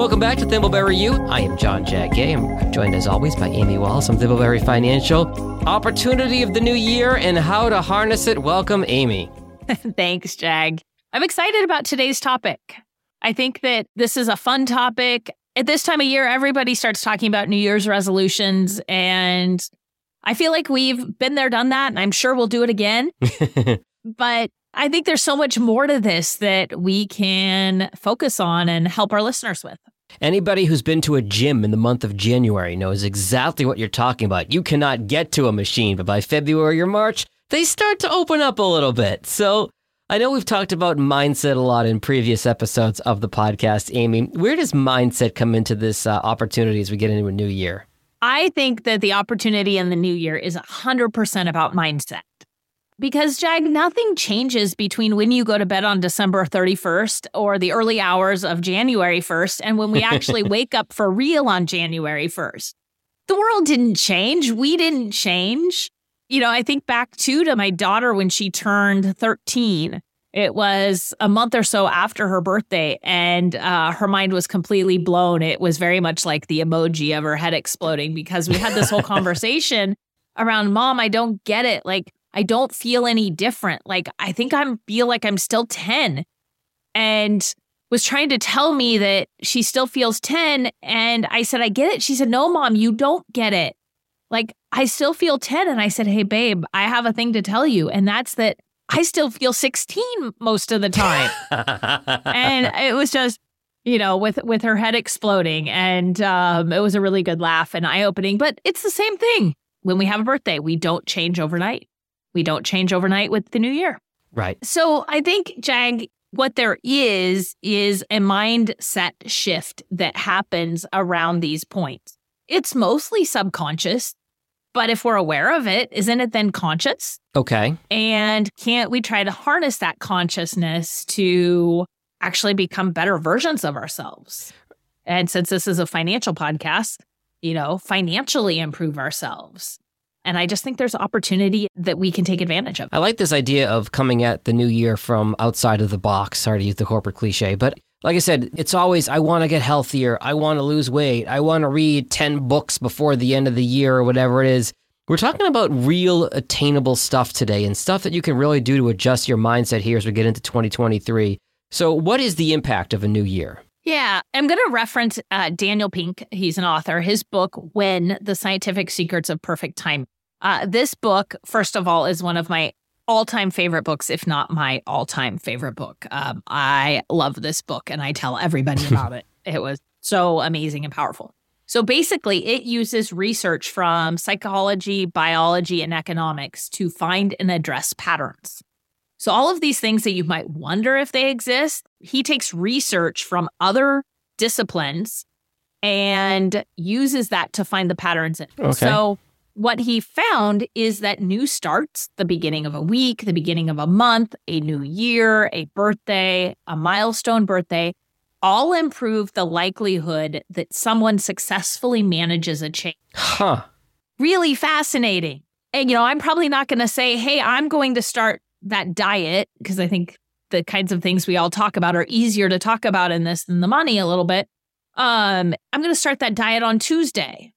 Welcome back to Thimbleberry U. I am John Jack Gay. I'm joined as always by Amy Wallace from Thimbleberry Financial. Opportunity of the new year and how to harness it. Welcome, Amy. Thanks, Jag. I'm excited about today's topic. I think that this is a fun topic. At this time of year, everybody starts talking about New Year's resolutions, and I feel like we've been there, done that, and I'm sure we'll do it again. but I think there's so much more to this that we can focus on and help our listeners with. Anybody who's been to a gym in the month of January knows exactly what you're talking about. You cannot get to a machine, but by February or March, they start to open up a little bit. So I know we've talked about mindset a lot in previous episodes of the podcast, Amy. Where does mindset come into this uh, opportunity as we get into a new year? I think that the opportunity in the new year is 100% about mindset. Because, Jag, nothing changes between when you go to bed on December 31st or the early hours of January 1st and when we actually wake up for real on January 1st. The world didn't change. We didn't change you know, I think back too to my daughter when she turned 13. It was a month or so after her birthday, and uh, her mind was completely blown. It was very much like the emoji of her head exploding because we had this whole conversation around, Mom, I don't get it. Like, I don't feel any different. Like, I think I'm feel like I'm still 10. And was trying to tell me that she still feels 10. And I said, I get it. She said, No, mom, you don't get it. Like, I still feel 10. And I said, Hey, babe, I have a thing to tell you. And that's that I still feel 16 most of the time. and it was just, you know, with with her head exploding. And um, it was a really good laugh and eye opening. But it's the same thing. When we have a birthday, we don't change overnight. We don't change overnight with the new year. Right. So I think, Jag, what there is, is a mindset shift that happens around these points. It's mostly subconscious. But if we're aware of it, isn't it then conscious? Okay. And can't we try to harness that consciousness to actually become better versions of ourselves? And since this is a financial podcast, you know, financially improve ourselves. And I just think there's opportunity that we can take advantage of. I like this idea of coming at the new year from outside of the box. Sorry to use the corporate cliche, but like I said, it's always, I want to get healthier. I want to lose weight. I want to read 10 books before the end of the year or whatever it is. We're talking about real attainable stuff today and stuff that you can really do to adjust your mindset here as we get into 2023. So, what is the impact of a new year? Yeah, I'm going to reference uh, Daniel Pink. He's an author. His book, When the Scientific Secrets of Perfect Time. Uh, this book, first of all, is one of my all time favorite books, if not my all time favorite book. Um, I love this book and I tell everybody about it. It was so amazing and powerful. So basically, it uses research from psychology, biology, and economics to find and address patterns. So, all of these things that you might wonder if they exist, he takes research from other disciplines and uses that to find the patterns in. Okay. So, what he found is that new starts, the beginning of a week, the beginning of a month, a new year, a birthday, a milestone birthday, all improve the likelihood that someone successfully manages a change. Huh. Really fascinating. And, you know, I'm probably not going to say, hey, I'm going to start that diet because I think the kinds of things we all talk about are easier to talk about in this than the money a little bit. Um, I'm going to start that diet on Tuesday.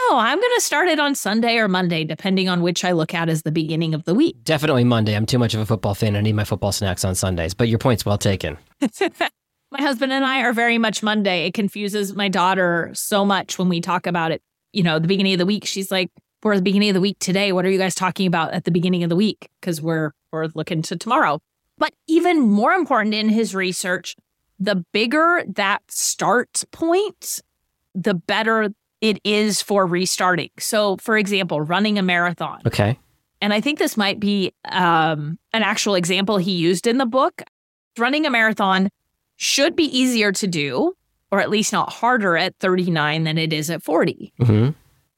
Oh, I'm going to start it on Sunday or Monday, depending on which I look at as the beginning of the week. Definitely Monday. I'm too much of a football fan. I need my football snacks on Sundays, but your point's well taken. my husband and I are very much Monday. It confuses my daughter so much when we talk about it. You know, the beginning of the week, she's like, we're the beginning of the week today. What are you guys talking about at the beginning of the week? Because we're we're looking to tomorrow. But even more important in his research, the bigger that start point, the better it is for restarting. So, for example, running a marathon. Okay. And I think this might be um, an actual example he used in the book. Running a marathon should be easier to do, or at least not harder at 39 than it is at 40. Mm-hmm.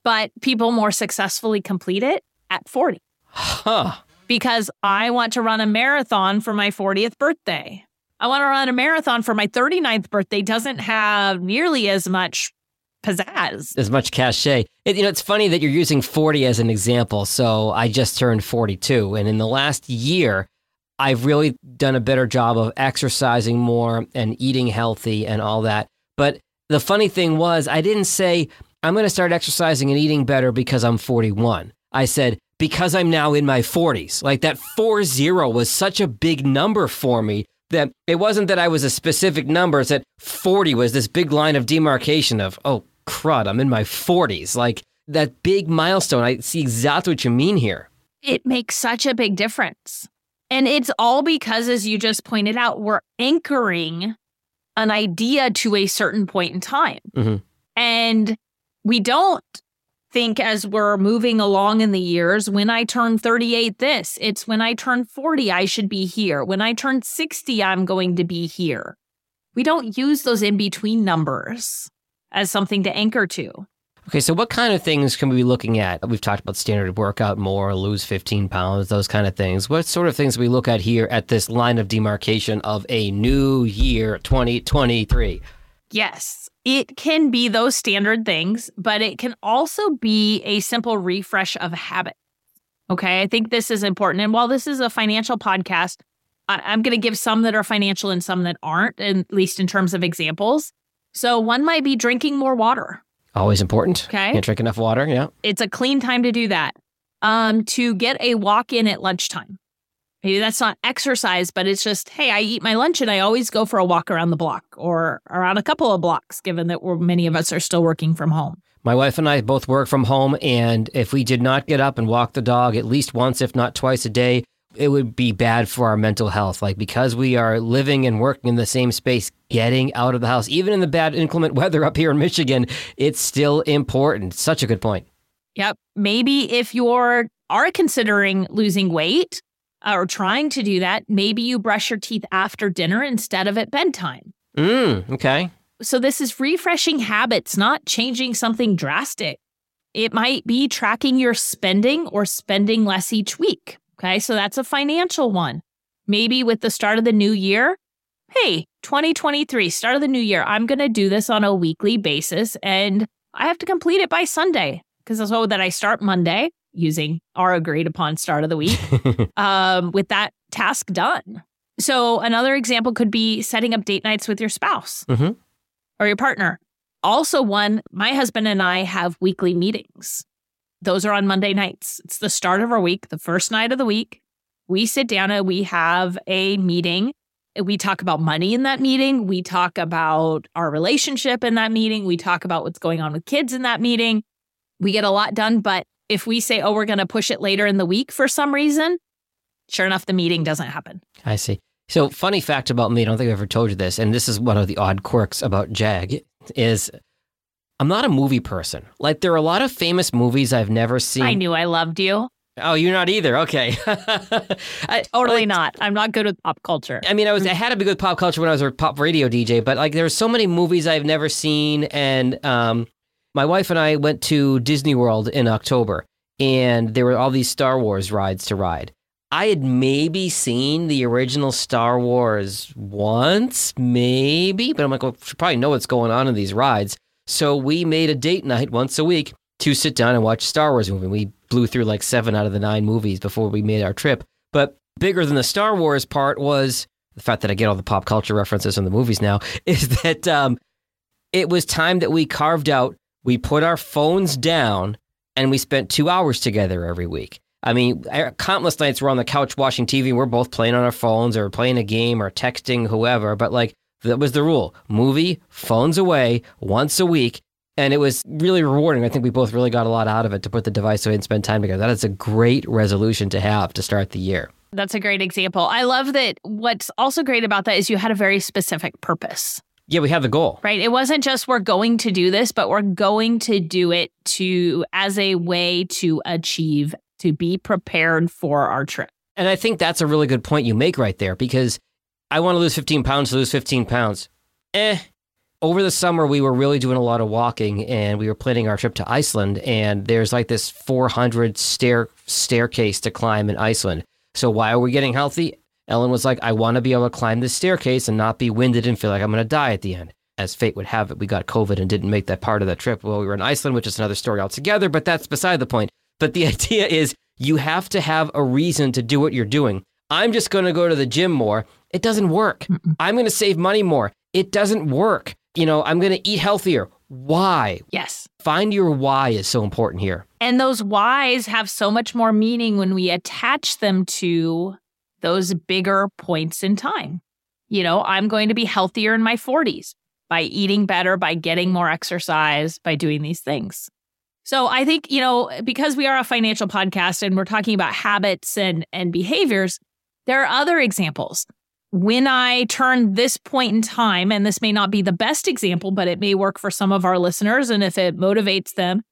But people more successfully complete it at 40. Huh. Because I want to run a marathon for my 40th birthday. I want to run a marathon for my 39th birthday doesn't have nearly as much pizzazz. As much cachet. It, you know, it's funny that you're using 40 as an example. So I just turned 42. And in the last year, I've really done a better job of exercising more and eating healthy and all that. But The funny thing was, I didn't say, I'm going to start exercising and eating better because I'm 41. I said, because I'm now in my 40s. Like that 40 was such a big number for me that it wasn't that I was a specific number. It's that 40 was this big line of demarcation of, oh, crud, I'm in my 40s. Like that big milestone. I see exactly what you mean here. It makes such a big difference. And it's all because, as you just pointed out, we're anchoring an idea to a certain point in time. Mm-hmm. And we don't think as we're moving along in the years, when I turn 38, this, it's when I turn 40, I should be here. When I turn 60, I'm going to be here. We don't use those in between numbers as something to anchor to. Okay, so what kind of things can we be looking at? We've talked about standard workout more, lose 15 pounds, those kind of things. What sort of things we look at here at this line of demarcation of a new year 2023? Yes, it can be those standard things, but it can also be a simple refresh of habit. Okay, I think this is important. And while this is a financial podcast, I- am going to give some that are financial and some that aren't, at least in terms of examples. So, one might be drinking more water. Always important. Okay. Can't drink enough water. Yeah. It's a clean time to do that. Um, to get a walk in at lunchtime. Maybe that's not exercise, but it's just, hey, I eat my lunch and I always go for a walk around the block or around a couple of blocks, given that we're, many of us are still working from home. My wife and I both work from home, and if we did not get up and walk the dog at least once, if not twice a day, it would be bad for our mental health. Like because we are living and working in the same space, getting out of the house, even in the bad inclement weather up here in Michigan, it's still important. Such a good point. Yep. Maybe if you're are considering losing weight, or trying to do that, maybe you brush your teeth after dinner instead of at bedtime. Mm, okay. So this is refreshing habits, not changing something drastic. It might be tracking your spending or spending less each week. Okay. So that's a financial one. Maybe with the start of the new year, hey, 2023, start of the new year, I'm going to do this on a weekly basis and I have to complete it by Sunday because that's so that I start Monday using our agreed upon start of the week um, with that task done. So, another example could be setting up date nights with your spouse mm-hmm. or your partner. Also, one, my husband and I have weekly meetings. Those are on Monday nights. It's the start of our week, the first night of the week. We sit down and we have a meeting. We talk about money in that meeting. We talk about our relationship in that meeting. We talk about what's going on with kids in that meeting. We get a lot done, but if we say, oh, we're going to push it later in the week for some reason, sure enough, the meeting doesn't happen. I see. So, funny fact about me, I don't think I've ever told you this, and this is one of the odd quirks about Jag, is I'm not a movie person. Like, there are a lot of famous movies I've never seen. I knew I loved you. Oh, you're not either. Okay. I, totally like, not. I'm not good with pop culture. I mean, I was I had to be good with pop culture when I was a pop radio DJ, but like there's so many movies I've never seen and um my wife and I went to Disney World in October, and there were all these Star Wars rides to ride. I had maybe seen the original Star Wars once, maybe, but I'm like, well, should probably know what's going on in these rides. So we made a date night once a week to sit down and watch Star Wars movie. We blew through like seven out of the nine movies before we made our trip. But bigger than the Star Wars part was the fact that I get all the pop culture references from the movies now is that um, it was time that we carved out we put our phones down and we spent two hours together every week. I mean, er, countless nights we're on the couch watching TV and we're both playing on our phones or playing a game or texting whoever. But like, that was the rule movie, phones away once a week. And it was really rewarding. I think we both really got a lot out of it to put the device away and spend time together. That is a great resolution to have to start the year. That's a great example. I love that what's also great about that is you had a very specific purpose. Yeah, we have the goal. Right. It wasn't just we're going to do this, but we're going to do it to as a way to achieve to be prepared for our trip. And I think that's a really good point you make right there because I want to lose 15 pounds to lose 15 pounds. Eh. Over the summer, we were really doing a lot of walking and we were planning our trip to Iceland. And there's like this 400 stair staircase to climb in Iceland. So why are we getting healthy? Ellen was like, I want to be able to climb this staircase and not be winded and feel like I'm going to die at the end. As fate would have it, we got COVID and didn't make that part of the trip while we were in Iceland, which is another story altogether, but that's beside the point. But the idea is you have to have a reason to do what you're doing. I'm just going to go to the gym more. It doesn't work. I'm going to save money more. It doesn't work. you know, I'm going to eat healthier. Why? Yes. Find your why is so important here. And those whys have so much more meaning when we attach them to those bigger points in time. You know, I'm going to be healthier in my 40s by eating better, by getting more exercise, by doing these things. So I think, you know, because we are a financial podcast and we're talking about habits and and behaviors, there are other examples. When I turn this point in time, and this may not be the best example, but it may work for some of our listeners, and if it motivates them,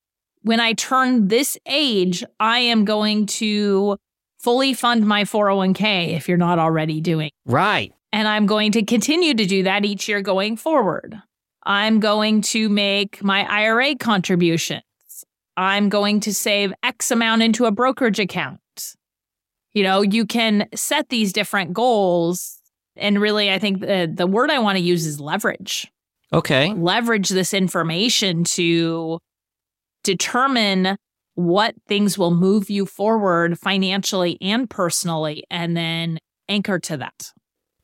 when I turn this age, I am going to fully fund my 401k if you're not already doing. Right. And I'm going to continue to do that each year going forward. I'm going to make my IRA contributions. I'm going to save X amount into a brokerage account. You know, you can set these different goals. And really, I think the, the word I want to use is leverage. Okay. Leverage this information to determine what things will move you forward financially and personally, and then anchor to that.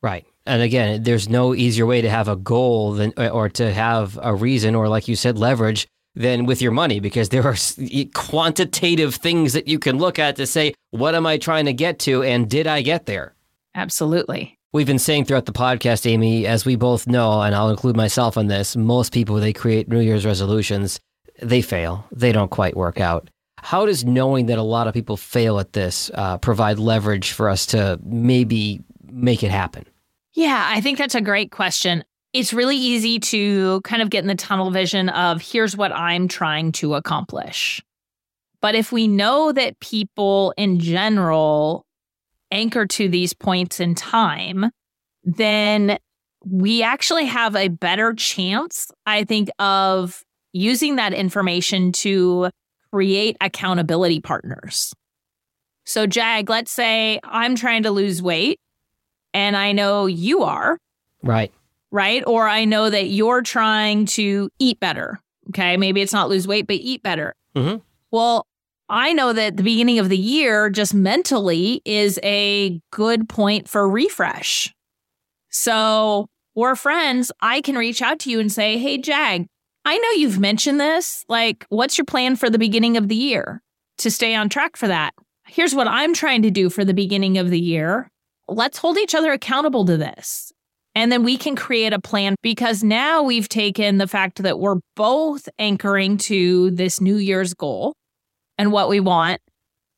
Right. And again, there's no easier way to have a goal than, or to have a reason, or like you said, leverage than with your money because there are quantitative things that you can look at to say, what am I trying to get to and did I get there? Absolutely. We've been saying throughout the podcast, Amy, as we both know, and I'll include myself on this, most people, they create New Year's resolutions, they fail. They don't quite work out. How does knowing that a lot of people fail at this uh, provide leverage for us to maybe make it happen? Yeah, I think that's a great question it's really easy to kind of get in the tunnel vision of here's what I'm trying to accomplish. But if we know that people in general anchor to these points in time, then we actually have a better chance, I think, of using that information to create accountability partners. So, Jag, let's say I'm trying to lose weight and I know you are. Right right? Or I know that you're trying to eat better. Okay. Maybe it's not lose weight, but eat better. Mm-hmm. Well, I know that the beginning of the year, just mentally, is a good point for refresh. So, we're friends. I can reach out to you and say, Hey, Jag, I know you've mentioned this. Like, what's your plan for the beginning of the year to stay on track for that? Here's what I'm trying to do for the beginning of the year. Let's hold each other accountable to this. And then we can create a plan because now we've taken the fact that we're both anchoring to this New Year's goal and what we want.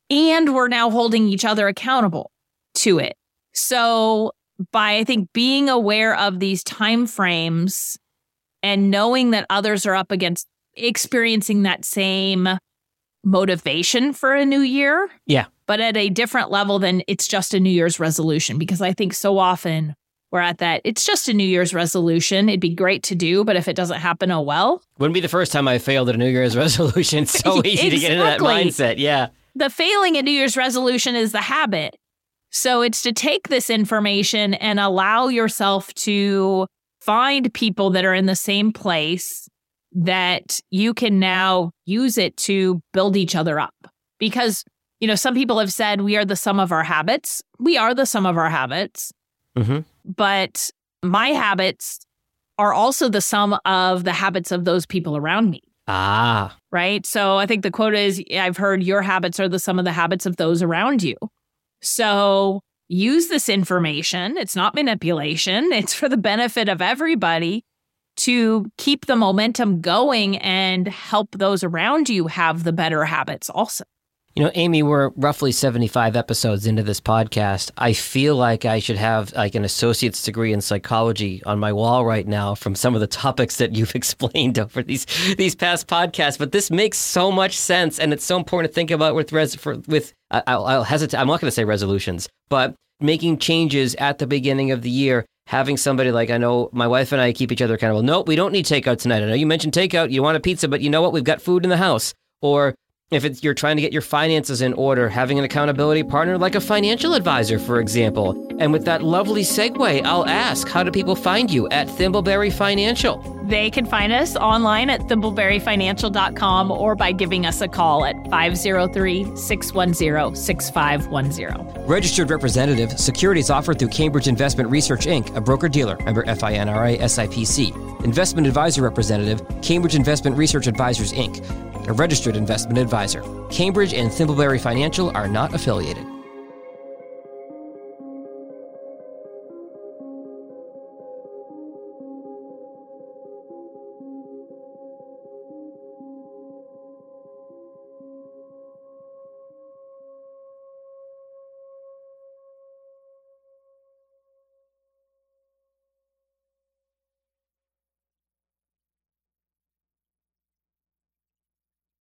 And we're now holding each other accountable to it. So by I think being aware of these time frames and knowing that others are up against experiencing that same motivation for a new year. Yeah. But at a different level than it's just a New Year's resolution. Because I think so often we're at that. It's just a New Year's resolution. It'd be great to do, but if it doesn't happen, oh well. Wouldn't be the first time I failed at a New Year's resolution. It's so easy exactly. to get into that mindset. Yeah. The failing at New Year's resolution is the habit. So it's to take this information and allow yourself to find people that are in the same place that you can now use it to build each other up. Because, you know, some people have said we are the sum of our habits. We are the sum of our habits. Mm-hmm. But my habits are also the sum of the habits of those people around me. Ah. Right. So I think the quote is I've heard your habits are the sum of the habits of those around you. So use this information. It's not manipulation, it's for the benefit of everybody to keep the momentum going and help those around you have the better habits also. You know, Amy, we're roughly 75 episodes into this podcast. I feel like I should have like an associate's degree in psychology on my wall right now from some of the topics that you've explained over these these past podcasts. But this makes so much sense, and it's so important to think about with res for, with. I'll, I'll hesitate. I'm not going to say resolutions, but making changes at the beginning of the year. Having somebody like I know my wife and I keep each other accountable. Nope, we don't need takeout tonight. I know you mentioned takeout. You want a pizza, but you know what? We've got food in the house. Or If it's, you're trying to get your finances in order, having an accountability partner like a financial advisor, for example. And with that lovely segue, I'll ask how do people find you at Thimbleberry Financial? They can find us online at thimbleberryfinancial.com or by giving us a call at 503 610 6510. Registered representative, securities offered through Cambridge Investment Research Inc., a broker dealer, member FINRA SIPC. Investment advisor representative, Cambridge Investment Research Advisors Inc., a registered investment advisor. Cambridge and Thimbleberry Financial are not affiliated.